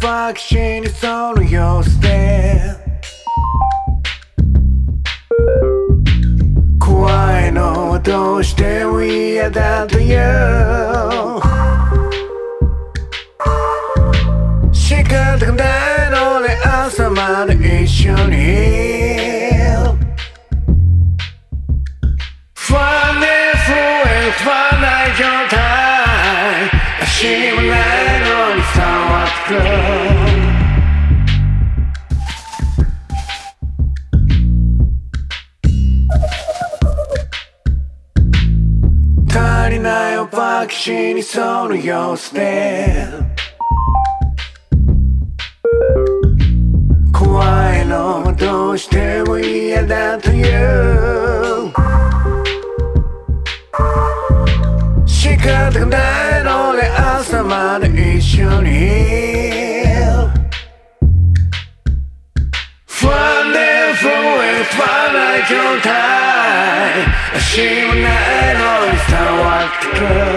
バクシにその様子で怖いのはどうしても嫌だという仕方がないので朝まで一緒に不安で増え飛ばない状態 足りないおばきしにその様子で怖いのはどうしても嫌だという。仕方がない Foundation Hill. One from where your time, a shame night, all this time, what